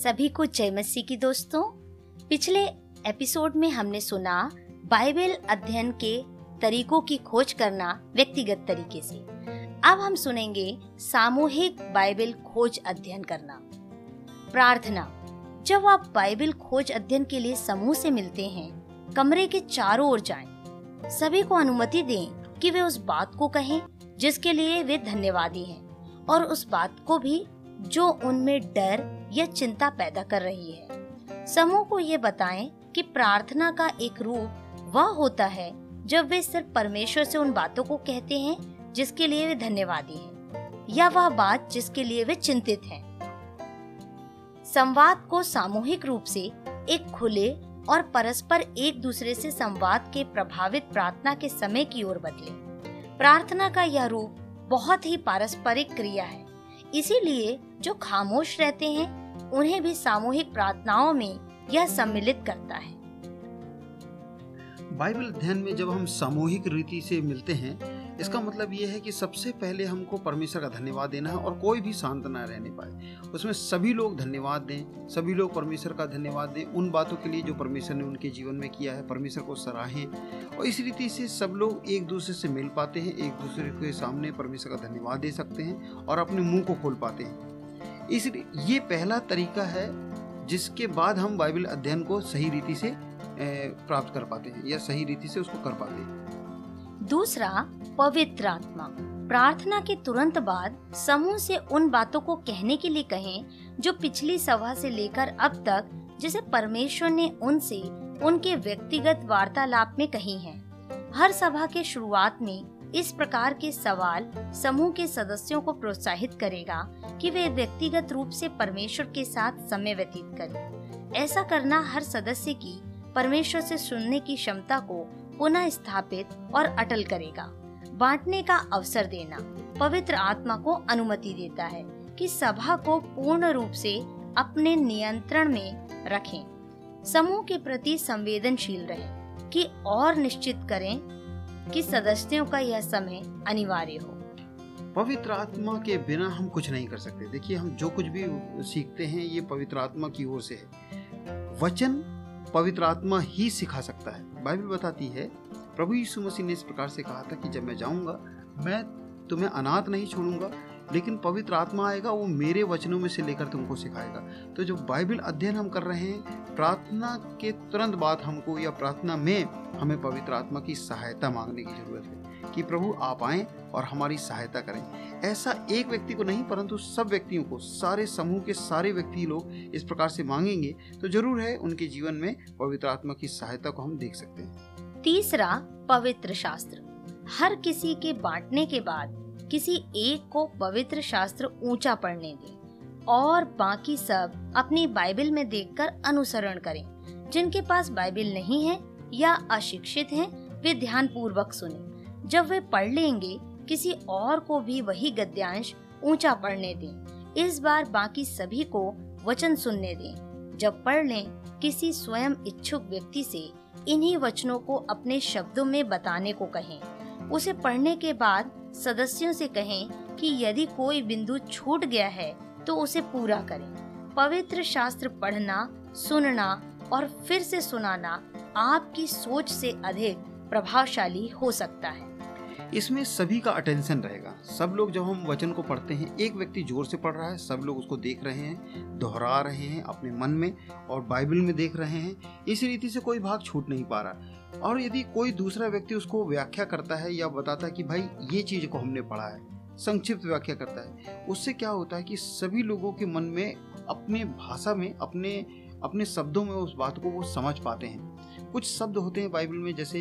सभी को जय मसीह की दोस्तों। पिछले एपिसोड में हमने सुना बाइबल अध्ययन के तरीकों की खोज करना व्यक्तिगत तरीके से। अब हम सुनेंगे सामूहिक बाइबल खोज अध्ययन करना। प्रार्थना। जब आप बाइबल खोज अध्ययन के लिए समूह से मिलते हैं, कमरे के चारों ओर जाएँ। सभी को अनुमति दें कि वे उस बात को कहें जिसके लिए वे धन्यवादी हैं और उस बात को भी जो उनमें डर या चिंता पैदा कर रही है। समूह को ये बताएँ कि प्रार्थना का एक रूप वह होता है जब वे सिर्फ़ परमेश्वर से उन बातों को कहते हैं जिसके लिए वे धन्यवादी हैं, या वह बात जिसके लिए वे चिंतित हैं। संवाद को सामूहिक रूप से एक खुले और परस्पर एक दूसरे से संवाद के प्रभावित प्रार्थना के समय की ओर बदले। प्रार्थना का यह रूप बहुत ही पारस्परिक क्रिया है, इसीलिए जो खामोश रहते हैं उन्हें भी सामूहिक प्रार्थनाओं में यह सम्मिलित करता है। बाइबल अध्ययन में जब हम सामूहिक रीति से मिलते हैं, इसका मतलब ये है कि सबसे पहले हमको परमेश्वर का धन्यवाद देना है और कोई भी शांत ना रहने पाए। उसमें सभी लोग धन्यवाद दें, सभी लोग परमेश्वर का धन्यवाद दें, उन बातों के लिए जो परमेश्वर ने उनके जीवन में किया है, परमेश्वर को सराहें। और इस रीति से सब लोग एक दूसरे से मिल पाते हैं, एक दूसरे के सामने परमेश्वर का धन्यवाद दे सकते हैं और अपने मुँह को खोल पाते हैं। इसलिए ये पहला तरीका है जिसके बाद हम बाइबल अध्ययन को सही रीति से प्राप्त कर पाते हैं या सही रीति से उसको कर पाते हैं दूसरा, पवित्र आत्मा प्रार्थना के तुरंत बाद समूह से उन बातों को कहने के लिए कहें जो पिछली सभा से लेकर अब तक जिसे परमेश्वर ने उनसे, उनके व्यक्तिगत वार्तालाप में कही हैं। हर सभा के शुरुआत में इस प्रकार के सवाल समूह के सदस्यों को प्रोत्साहित करेगा कि वे व्यक्तिगत रूप से परमेश्वर के साथ समय व्यतीत करें। ऐसा करना हर सदस्य की परमेश्वर से सुनने की क्षमता को पुनः स्थापित और अटल करेगा। बांटने का अवसर देना पवित्र आत्मा को अनुमति देता है कि सभा को पूर्ण रूप से अपने नियंत्रण में रखें। समूह के प्रति संवेदनशील रहें कि और निश्चित करें कि सदस्यों का यह समय अनिवार्य हो। पवित्र आत्मा के बिना हम कुछ नहीं कर सकते। देखिए, हम जो कुछ भी सीखते हैं, ये पवित्र आत्मा की ओर से है। वचन पवित्र आत्मा ही सिखा सकता है। बाइबल बताती है, प्रभु यीशु मसीह ने इस प्रकार से कहा था कि जब मैं जाऊँगा, मैं तुम्हें अनाथ नहीं छोड़ूँगा लेकिन पवित्र आत्मा आएगा, वो मेरे वचनों में से लेकर तुमको सिखाएगा। तो जो बाइबल अध्ययन हम कर रहे हैं, प्रार्थना के तुरंत बाद हमको या प्रार्थना में हमें पवित्र आत्मा की सहायता मांगने की ज़रूरत है कि प्रभु आप आए और हमारी सहायता करें। ऐसा एक व्यक्ति को नहीं, परंतु सब व्यक्तियों को, सारे समूह के सारे व्यक्ति लोग इस प्रकार से मांगेंगे तो ज़रूर है उनके जीवन में पवित्र आत्मा की सहायता को हम देख सकते हैं। तीसरा, पवित्र शास्त्र। हर किसी के बांटने के बाद किसी एक को पवित्र शास्त्र ऊँचा पढ़ने दें और बाकी सब अपनी बाइबल में देखकर अनुसरण करें। जिनके पास बाइबल नहीं है या अशिक्षित हैं, वे ध्यान पूर्वक सुने। जब वे पढ़ लेंगे, किसी और को भी वही गद्यांश ऊँचा पढ़ने दें। इस बार बाकी सभी को वचन सुनने दें। जब पढ़ लें, किसी स्वयं इच्छुक व्यक्ति से इन्हीं वचनों को अपने शब्दों में बताने को कहें। उसे पढ़ने के बाद सदस्यों से कहें कि यदि कोई बिंदु छूट गया है तो उसे पूरा करें। पवित्र शास्त्र पढ़ना, सुनना और फिर से सुनाना आपकी सोच से अधिक प्रभावशाली हो सकता है। इसमें सभी का अटेंशन रहेगा। सब लोग जब हम वचन को पढ़ते हैं, एक व्यक्ति ज़ोर से पढ़ रहा है, सब लोग उसको देख रहे हैं, दोहरा रहे हैं अपने मन में और बाइबल में देख रहे हैं, इस रीति से कोई भाग छूट नहीं पा रहा। और यदि कोई दूसरा व्यक्ति उसको व्याख्या करता है या बताता है कि भाई, ये चीज़ को हमने पढ़ा है, संक्षिप्त व्याख्या करता है, उससे क्या होता है कि सभी लोगों के मन में, अपने भाषा में, अपने अपने शब्दों में उस बात को वो समझ पाते हैं। कुछ शब्द होते हैं बाइबल में जैसे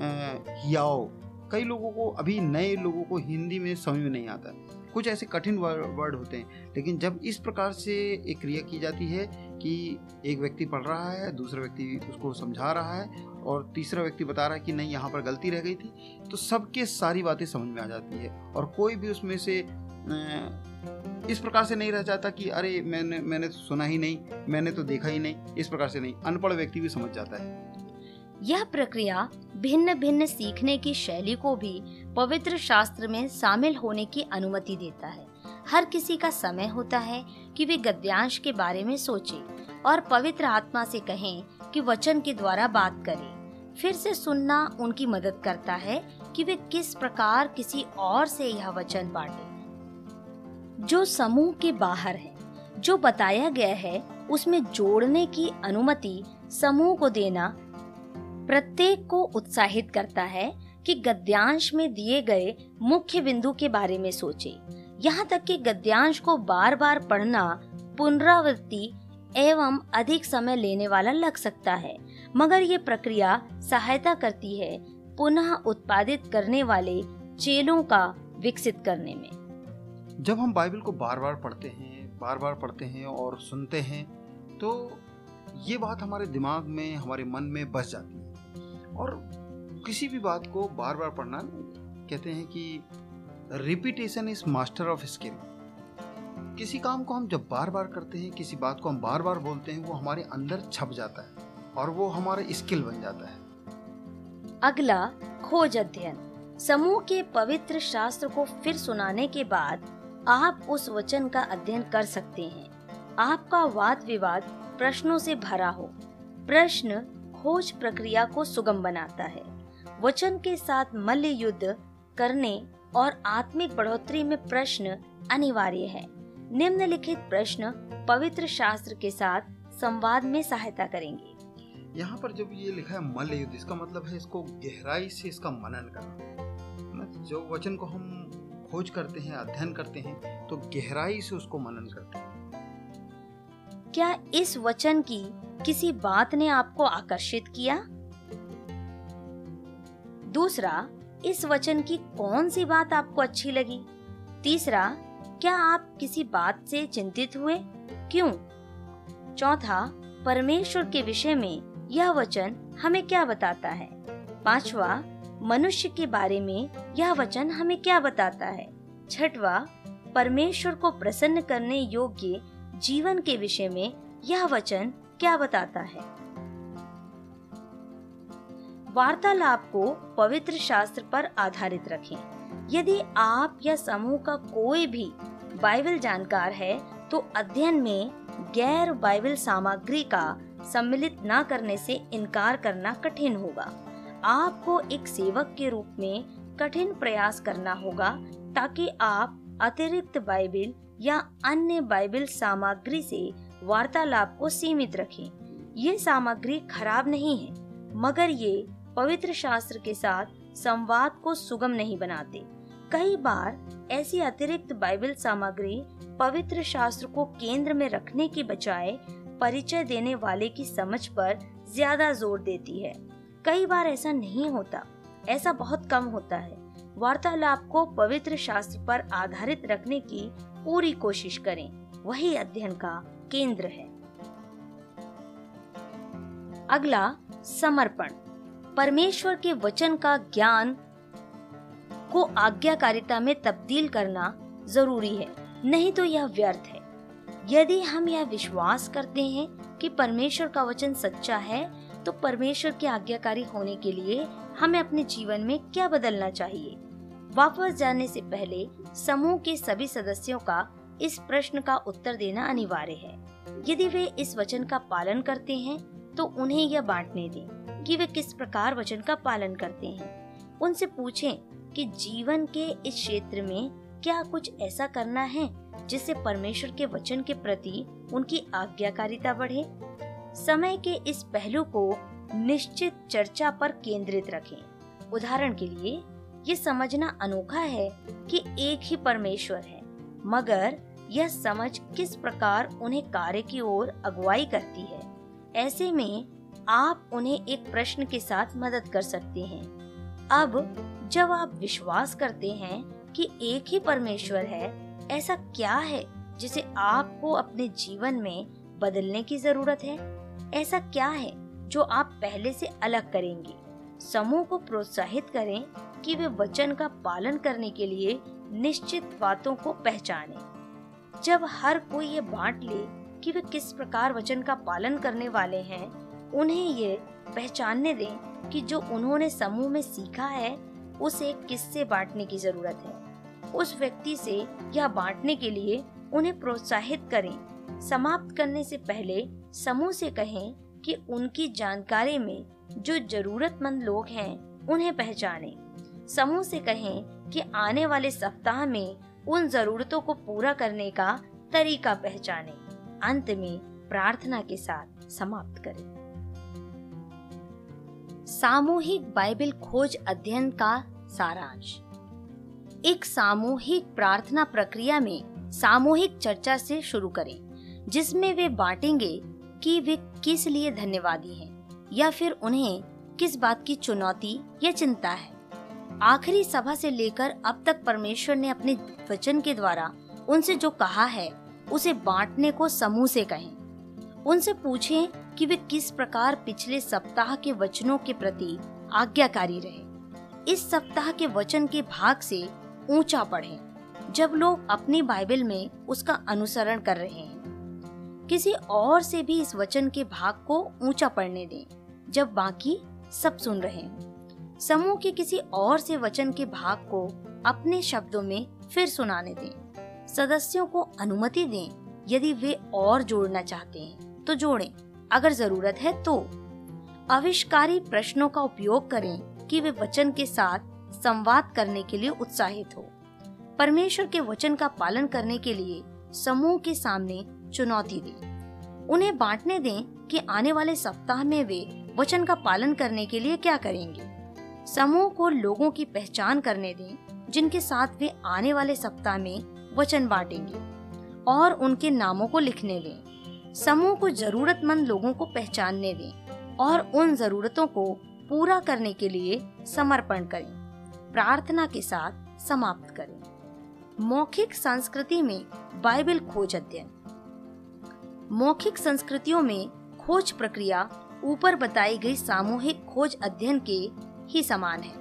हियाओ कई लोगों को, अभी नए लोगों को हिंदी में समझ में नहीं आता। कुछ ऐसे कठिन वर्ड होते हैं, लेकिन जब इस प्रकार से एक क्रिया की जाती है कि एक व्यक्ति पढ़ रहा है, दूसरा व्यक्ति उसको समझा रहा है और तीसरा व्यक्ति बता रहा है कि नहीं, यहाँ पर गलती रह गई थी तो सबके सारी बातें समझ में आ जाती है और कोई भी उसमें से इस प्रकार से नहीं रह जाता कि अरे, मैंने मैंने तो सुना ही नहीं, मैंने तो देखा ही नहीं, इस प्रकार से नहीं। अनपढ़ व्यक्ति भी समझ जाता है। यह प्रक्रिया भिन्न भिन्न सीखने की शैली को भी पवित्र शास्त्र में शामिल होने की अनुमति देता है। हर किसी का समय होता है कि वे गद्यांश के बारे में सोचें और पवित्र आत्मा से कहें कि वचन के द्वारा बात करें। फिर से सुनना उनकी मदद करता है कि वे किस प्रकार किसी और से यह वचन बांटे। जो समूह के बाहर है, जो बताया गया है, उसमें जोड़ने की अनुमति समूह को देना प्रत्येक को उत्साहित करता है कि गद्यांश में दिए गए मुख्य बिंदु के बारे में सोचे। यहाँ तक कि गद्यांश को बार बार पढ़ना, पुनरावृत्ति एवं अधिक समय लेने वाला लग सकता है। मगर ये प्रक्रिया सहायता करती है पुनः उत्पादित करने वाले चेलों का विकसित करने में। जब हम बाइबल को बार बार पढ़ते हैं बार बार पढ़ते हैं और सुनते हैं तो ये बात हमारे दिमाग में, हमारे मन में बस जाती है। और किसी भी बात को बार बार पढ़ना कहते हैं कि repetition is master of skill किसी काम को हम जब बार बार करते हैं, किसी बात को हम बार बार बोलते हैं, वो हमारे अंदर छप जाता है और वो हमारे स्किल बन जाता है। अगला, खोज अध्ययन। समूह के पवित्र शास्त्र को फिर सुनाने के बाद आप उस वचन का अध्ययन कर सकते हैं। आपका वाद विवाद प्रश्नों से भरा हो। प्रश्न खोज प्रक्रिया को सुगम बनाता है। वचन के साथ मल्ल युद्ध करने और आत्मिक बढ़ोतरी में प्रश्न अनिवार्य है। निम्नलिखित प्रश्न पवित्र शास्त्र के साथ संवाद में सहायता करेंगे। यहाँ पर जब ये लिखा है मल्ल युद्ध, इसका मतलब है इसको गहराई से इसका मनन करना। जो वचन को हम खोज करते हैं, अध्ययन करते हैं तो गहराई से उसको मनन करते हैं। क्या इस वचन की किसी बात ने आपको आकर्षित किया? दूसरा, इस वचन की कौन सी बात आपको अच्छी लगी? तीसरा, क्या आप किसी बात से चिंतित हुए? क्यों? चौथा, परमेश्वर के विषय में यह वचन हमें क्या बताता है? पांचवा, मनुष्य के बारे में यह वचन हमें क्या बताता है? छठवा, परमेश्वर को प्रसन्न करने योग्य जीवन के विषय में यह वचन क्या बताता है? वार्तालाप को पवित्र शास्त्र पर आधारित रखें। यदि आप या समूह का कोई भी बाइबल जानकार है तो अध्ययन में गैर बाइबल सामग्री का सम्मिलित न करने से इनकार करना कठिन होगा। आपको एक सेवक के रूप में कठिन प्रयास करना होगा, ताकि आप अतिरिक्त बाइबल या अन्य बाइबल सामग्री से वार्तालाप को सीमित रखें। ये सामग्री खराब नहीं है, मगर ये पवित्र शास्त्र के साथ संवाद को सुगम नहीं बनाते। कई बार ऐसी अतिरिक्त बाइबल सामग्री पवित्र शास्त्र को केंद्र में रखने की बजाय परिचय देने वाले की समझ पर ज़्यादा ज़ोर देती है। कई बार ऐसा नहीं होता, ऐसा बहुत कम होता है। वार्तालाप को पवित्र शास्त्र पर आधारित रखने की पूरी कोशिश करें। वही अध्ययन का केंद्र है। अगला, समर्पण। परमेश्वर के वचन का ज्ञान को आज्ञाकारिता में तब्दील करना ज़रूरी है, नहीं तो यह व्यर्थ है। यदि हम यह विश्वास करते हैं कि परमेश्वर का वचन सच्चा है तो परमेश्वर के आज्ञाकारी होने के लिए हमें अपने जीवन में क्या बदलना चाहिए? वापस जाने से पहले समूह के सभी सदस्यों का इस प्रश्न का उत्तर देना अनिवार्य है। यदि वे इस वचन का पालन करते हैं तो उन्हें यह बांटने दें कि वे किस प्रकार वचन का पालन करते हैं। उनसे पूछें कि जीवन के इस क्षेत्र में क्या कुछ ऐसा करना है, जिससे परमेश्वर के वचन के प्रति उनकी आज्ञाकारिता बढ़े? समय के इस पहलू को निश्चित चर्चा पर केंद्रित रखें। उदाहरण के लिए ये समझना अनोखा है कि एक ही परमेश्वर है, मगर यह समझ किस प्रकार उन्हें कार्य की ओर अगुवाई करती है। ऐसे में आप उन्हें एक प्रश्न के साथ मदद कर सकते हैं। अब जब आप विश्वास करते हैं कि एक ही परमेश्वर है, ऐसा क्या है जिसे आपको अपने जीवन में बदलने की ज़रूरत है? ऐसा क्या है जो आप पहले से अलग करेंगे? समूह को प्रोत्साहित करें कि वे वचन का पालन करने के लिए निश्चित बातों को पहचाने। जब हर कोई ये बांट ले कि वे किस प्रकार वचन का पालन करने वाले हैं, उन्हें ये पहचानने दें कि जो उन्होंने समूह में सीखा है, उसे किससे बांटने की ज़रूरत है। उस व्यक्ति से यह बांटने के लिए उन्हें प्रोत्साहित करें। समाप्त करने से पहले समूह से कहें कि उनकी जानकारी में जो जरूरतमंद लोग हैं, उन्हें पहचानें। समूह से कहें कि आने वाले सप्ताह में उन जरूरतों को पूरा करने का तरीका पहचानें। अंत में प्रार्थना के साथ समाप्त करें। सामूहिक बाइबल खोज अध्ययन का सारांश। एक सामूहिक प्रार्थना प्रक्रिया में सामूहिक चर्चा से शुरू करें, जिसमें वे बांटेंगे कि वे किस लिए धन्यवादी हैं या फिर उन्हें किस बात की चुनौती या चिंता है। आखिरी सभा से लेकर अब तक परमेश्वर ने अपने वचन के द्वारा उनसे जो कहा है, उसे बांटने को समूह से कहें। उनसे पूछें कि वे किस प्रकार पिछले सप्ताह के वचनों के प्रति आज्ञाकारी रहे। इस सप्ताह के वचन के भाग से ऊँचा पढ़ें जब लोग अपनी बाइबल में उसका अनुसरण कर रहे हैं। किसी और से भी इस वचन के भाग को ऊँचा पढ़ने दें, जब बाकी सब सुन रहे हैं। समूह के किसी और से वचन के भाग को अपने शब्दों में फिर सुनाने दें। सदस्यों को अनुमति दें, यदि वे और जोड़ना चाहते हैं तो जोड़ें। अगर ज़रूरत है तो। आविष्कारी प्रश्नों का उपयोग करें कि वे वचन के साथ संवाद करने के लिए उत्साहित हो। परमेश्वर के वचन का पालन करने के लिए समूह के सामने चुनौती दें। उन्हें बांटने दें कि आने वाले सप्ताह में वे वचन का पालन करने के लिए क्या करेंगे। समूह को लोगों की पहचान करने दें, जिनके साथ वे आने वाले सप्ताह में वचन बांटेंगे और उनके नामों को लिखने दें। समूह को जरूरतमंद लोगों को पहचानने दें और उन जरूरतों को पूरा करने के लिए समर्पण करें। प्रार्थना के साथ समाप्त करें। मौखिक संस्कृति में बाइबल खोज अध्ययन। मौखिक संस्कृतियों में खोज प्रक्रिया ऊपर बताई गई सामूहिक खोज अध्ययन के ही समान है।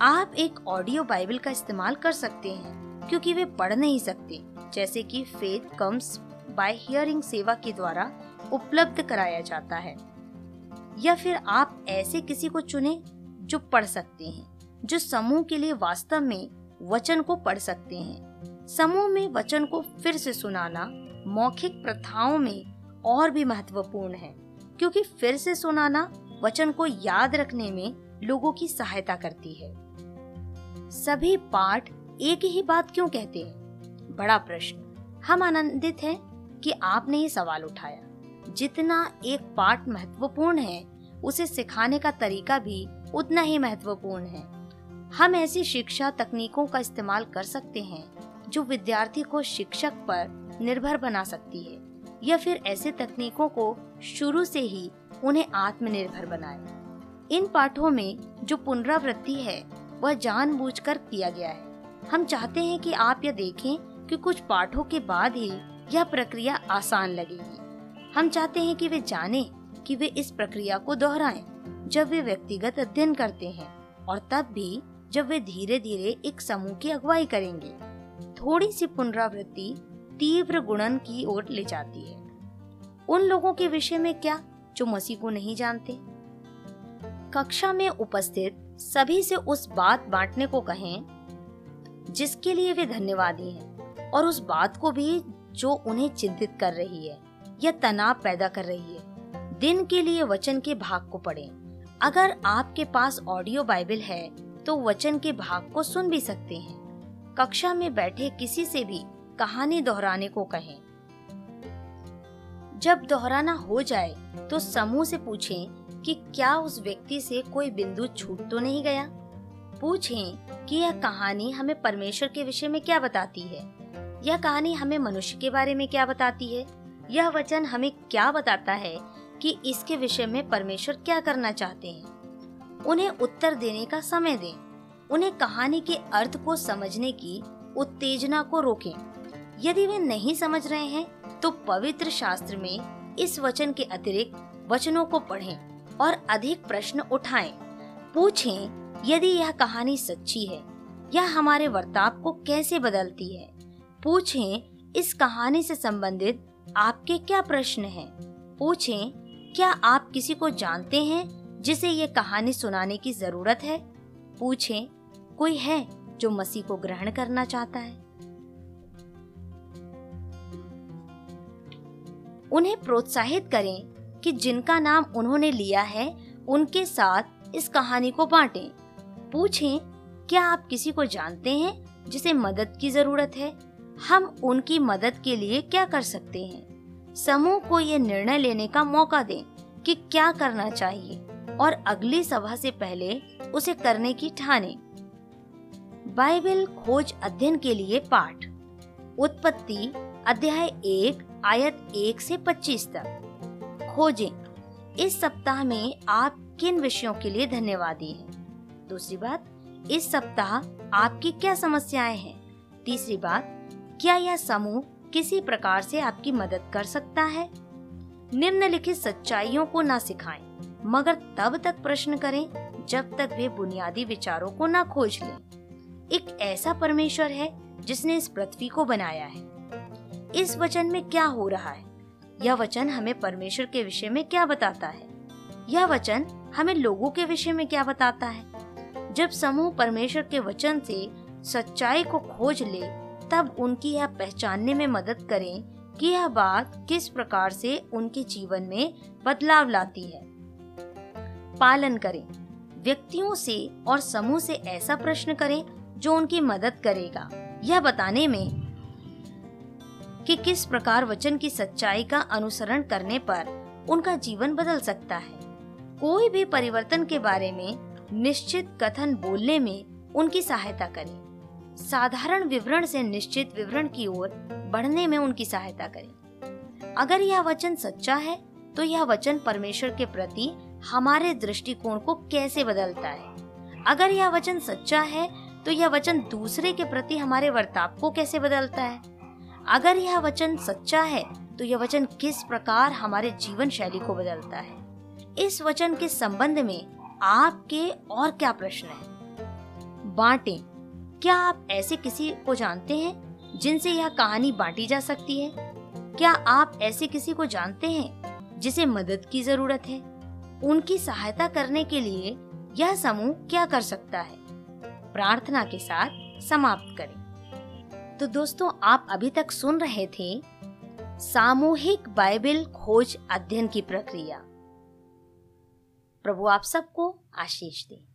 आप एक ऑडियो बाइबल का इस्तेमाल कर सकते हैं, क्योंकि वे पढ़ नहीं सकते, जैसे कि फेथ कम्स बाय हियरिंग सेवा के द्वारा उपलब्ध कराया जाता है। या फिर आप ऐसे किसी को चुने जो पढ़ सकते हैं, जो समूह के लिए वास्तव में वचन को पढ़ सकते हैं। समूह में वचन को फिर से सुनाना मौखिक प्रथाओं में और भी महत्वपूर्ण है, क्योंकि फिर से सुनाना वचन को याद रखने में लोगों की सहायता करती है। सभी पाठ एक ही बात क्यों कहते हैं? बड़ा प्रश्न। हम आनंदित हैं कि आपने ये सवाल उठाया। जितना एक पाठ महत्वपूर्ण है, उसे सिखाने का तरीका भी उतना ही महत्वपूर्ण है। हम ऐसी शिक्षा तकनीकों का इस्तेमाल कर सकते हैं, जो विद्यार्थी को शिक्षक पर निर्भर बना सकती है, या फिर ऐसे तकनीकों को शुरू से ही उन्हें आत्मनिर्भर बनाए। इन पाठों में जो पुनरावृत्ति है, वह जानबूझकर किया गया है। हम चाहते हैं कि आप यह देखें कि कुछ पाठों के बाद ही यह प्रक्रिया आसान लगेगी। हम चाहते हैं कि वे जाने कि वे इस प्रक्रिया को दोहराएँ, जब वे व्यक्तिगत अध्ययन करते हैं और तब भी जब वे धीरे धीरे एक समूह की अगुवाई करेंगे। थोड़ी सी पुनरावृत्ति तीव्र गुणन की ओर ले जाती है। उन लोगों के विषय में क्या जो मसीह को नहीं जानते? कक्षा में उपस्थित सभी से उस बात बांटने को कहें, जिसके लिए वे धन्यवादी हैं, और उस बात को भी जो उन्हें चिंतित कर रही है या तनाव पैदा कर रही है, दिन के लिए वचन के भाग को पढ़ें। अगर आपके पास ऑडियो बाइबल है तो वचन के भाग को सुन भी सकते हैं। कक्षा में बैठे किसी से भी कहानी दोहराने को कहें। जब दोहराना हो जाए तो समूह से पूछें कि क्या उस व्यक्ति से कोई बिंदु छूट तो नहीं गया? पूछें कि यह कहानी हमें परमेश्वर के विषय में क्या बताती है? यह कहानी हमें मनुष्य के बारे में क्या बताती है? यह वचन हमें क्या बताता है कि इसके विषय में परमेश्वर क्या करना चाहते हैं? उन्हें उत्तर देने का समय दें। उन्हें कहानी के अर्थ को समझने की उत्तेजना को रोकें। यदि वे नहीं समझ रहे हैं तो पवित्र शास्त्र में इस वचन के अतिरिक्त वचनों को पढ़ें। और अधिक प्रश्न उठाएँ। पूछें, यदि यह कहानी सच्ची है यह हमारे वर्ताव को कैसे बदलती है पूछें, इस कहानी से संबंधित आपके क्या प्रश्न हैं? पूछें, क्या आप किसी को जानते हैं जिसे ये कहानी सुनाने की ज़रूरत है पूछें, कोई है जो मसीह को ग्रहण करना चाहता है उन्हें प्रोत्साहित करें कि जिनका नाम उन्होंने लिया है, उनके साथ इस कहानी को बांटें। पूछें, क्या आप किसी को जानते हैं जिसे मदद की ज़रूरत है? हम उनकी मदद के लिए क्या कर सकते हैं? समूह को ये निर्णय लेने का मौका दें कि क्या करना चाहिए और अगली सभा से पहले उसे करने की ठाने। बाइबल खोज अध्ययन के लिए पाठ। उत्पत्ति अध्याय एक, आयत एक से पच्चीस तक। खोजें इस सप्ताह में आप किन विषयों के लिए धन्यवादी हैं? दूसरी बात, इस सप्ताह आपकी क्या समस्याएँ हैं? तीसरी बात, क्या यह समूह किसी प्रकार से आपकी मदद कर सकता है? निम्नलिखित सच्चाइयों को ना सिखाएँ, मगर तब तक प्रश्न करें जब तक वे बुनियादी विचारों को ना खोज लें। एक ऐसा परमेश्वर है जिसने इस पृथ्वी को बनाया है। इस वचन में क्या हो रहा है? यह वचन हमें परमेश्वर के विषय में क्या बताता है? यह वचन हमें लोगों के विषय में क्या बताता है? जब समूह परमेश्वर के वचन से सच्चाई को खोज ले, तब उनकी यह पहचानने में मदद करें कि यह बात किस प्रकार से उनके जीवन में बदलाव लाती है। पालन करें। व्यक्तियों से और समूह से ऐसा प्रश्न करें जो उनकी मदद करेगा। यह बताने में कि किस प्रकार वचन की सच्चाई का अनुसरण करने पर उनका जीवन बदल सकता है। कोई भी परिवर्तन के बारे में निश्चित कथन बोलने में उनकी सहायता करें। साधारण विवरण से निश्चित विवरण की ओर बढ़ने में उनकी सहायता करें। अगर यह वचन सच्चा है तो यह वचन परमेश्वर के प्रति हमारे दृष्टिकोण को कैसे बदलता है? अगर यह वचन सच्चा है तो यह वचन दूसरे के प्रति हमारे वर्ताव को कैसे बदलता है? अगर यह वचन सच्चा है तो यह वचन किस प्रकार हमारे जीवन शैली को बदलता है? इस वचन के संबंध में आपके और क्या प्रश्न है? बांटें, क्या आप ऐसे किसी को जानते हैं, जिनसे यह कहानी बांटी जा सकती है? क्या आप ऐसे किसी को जानते हैं, जिसे मदद की ज़रूरत है? उनकी सहायता करने के लिए यह समूह क्या कर सकता है? प्रार्थना के साथ समाप्त करें। तो दोस्तों, आप अभी तक सुन रहे थे सामूहिक बाइबल खोज अध्ययन की प्रक्रिया। प्रभु आप सबको आशीष दे।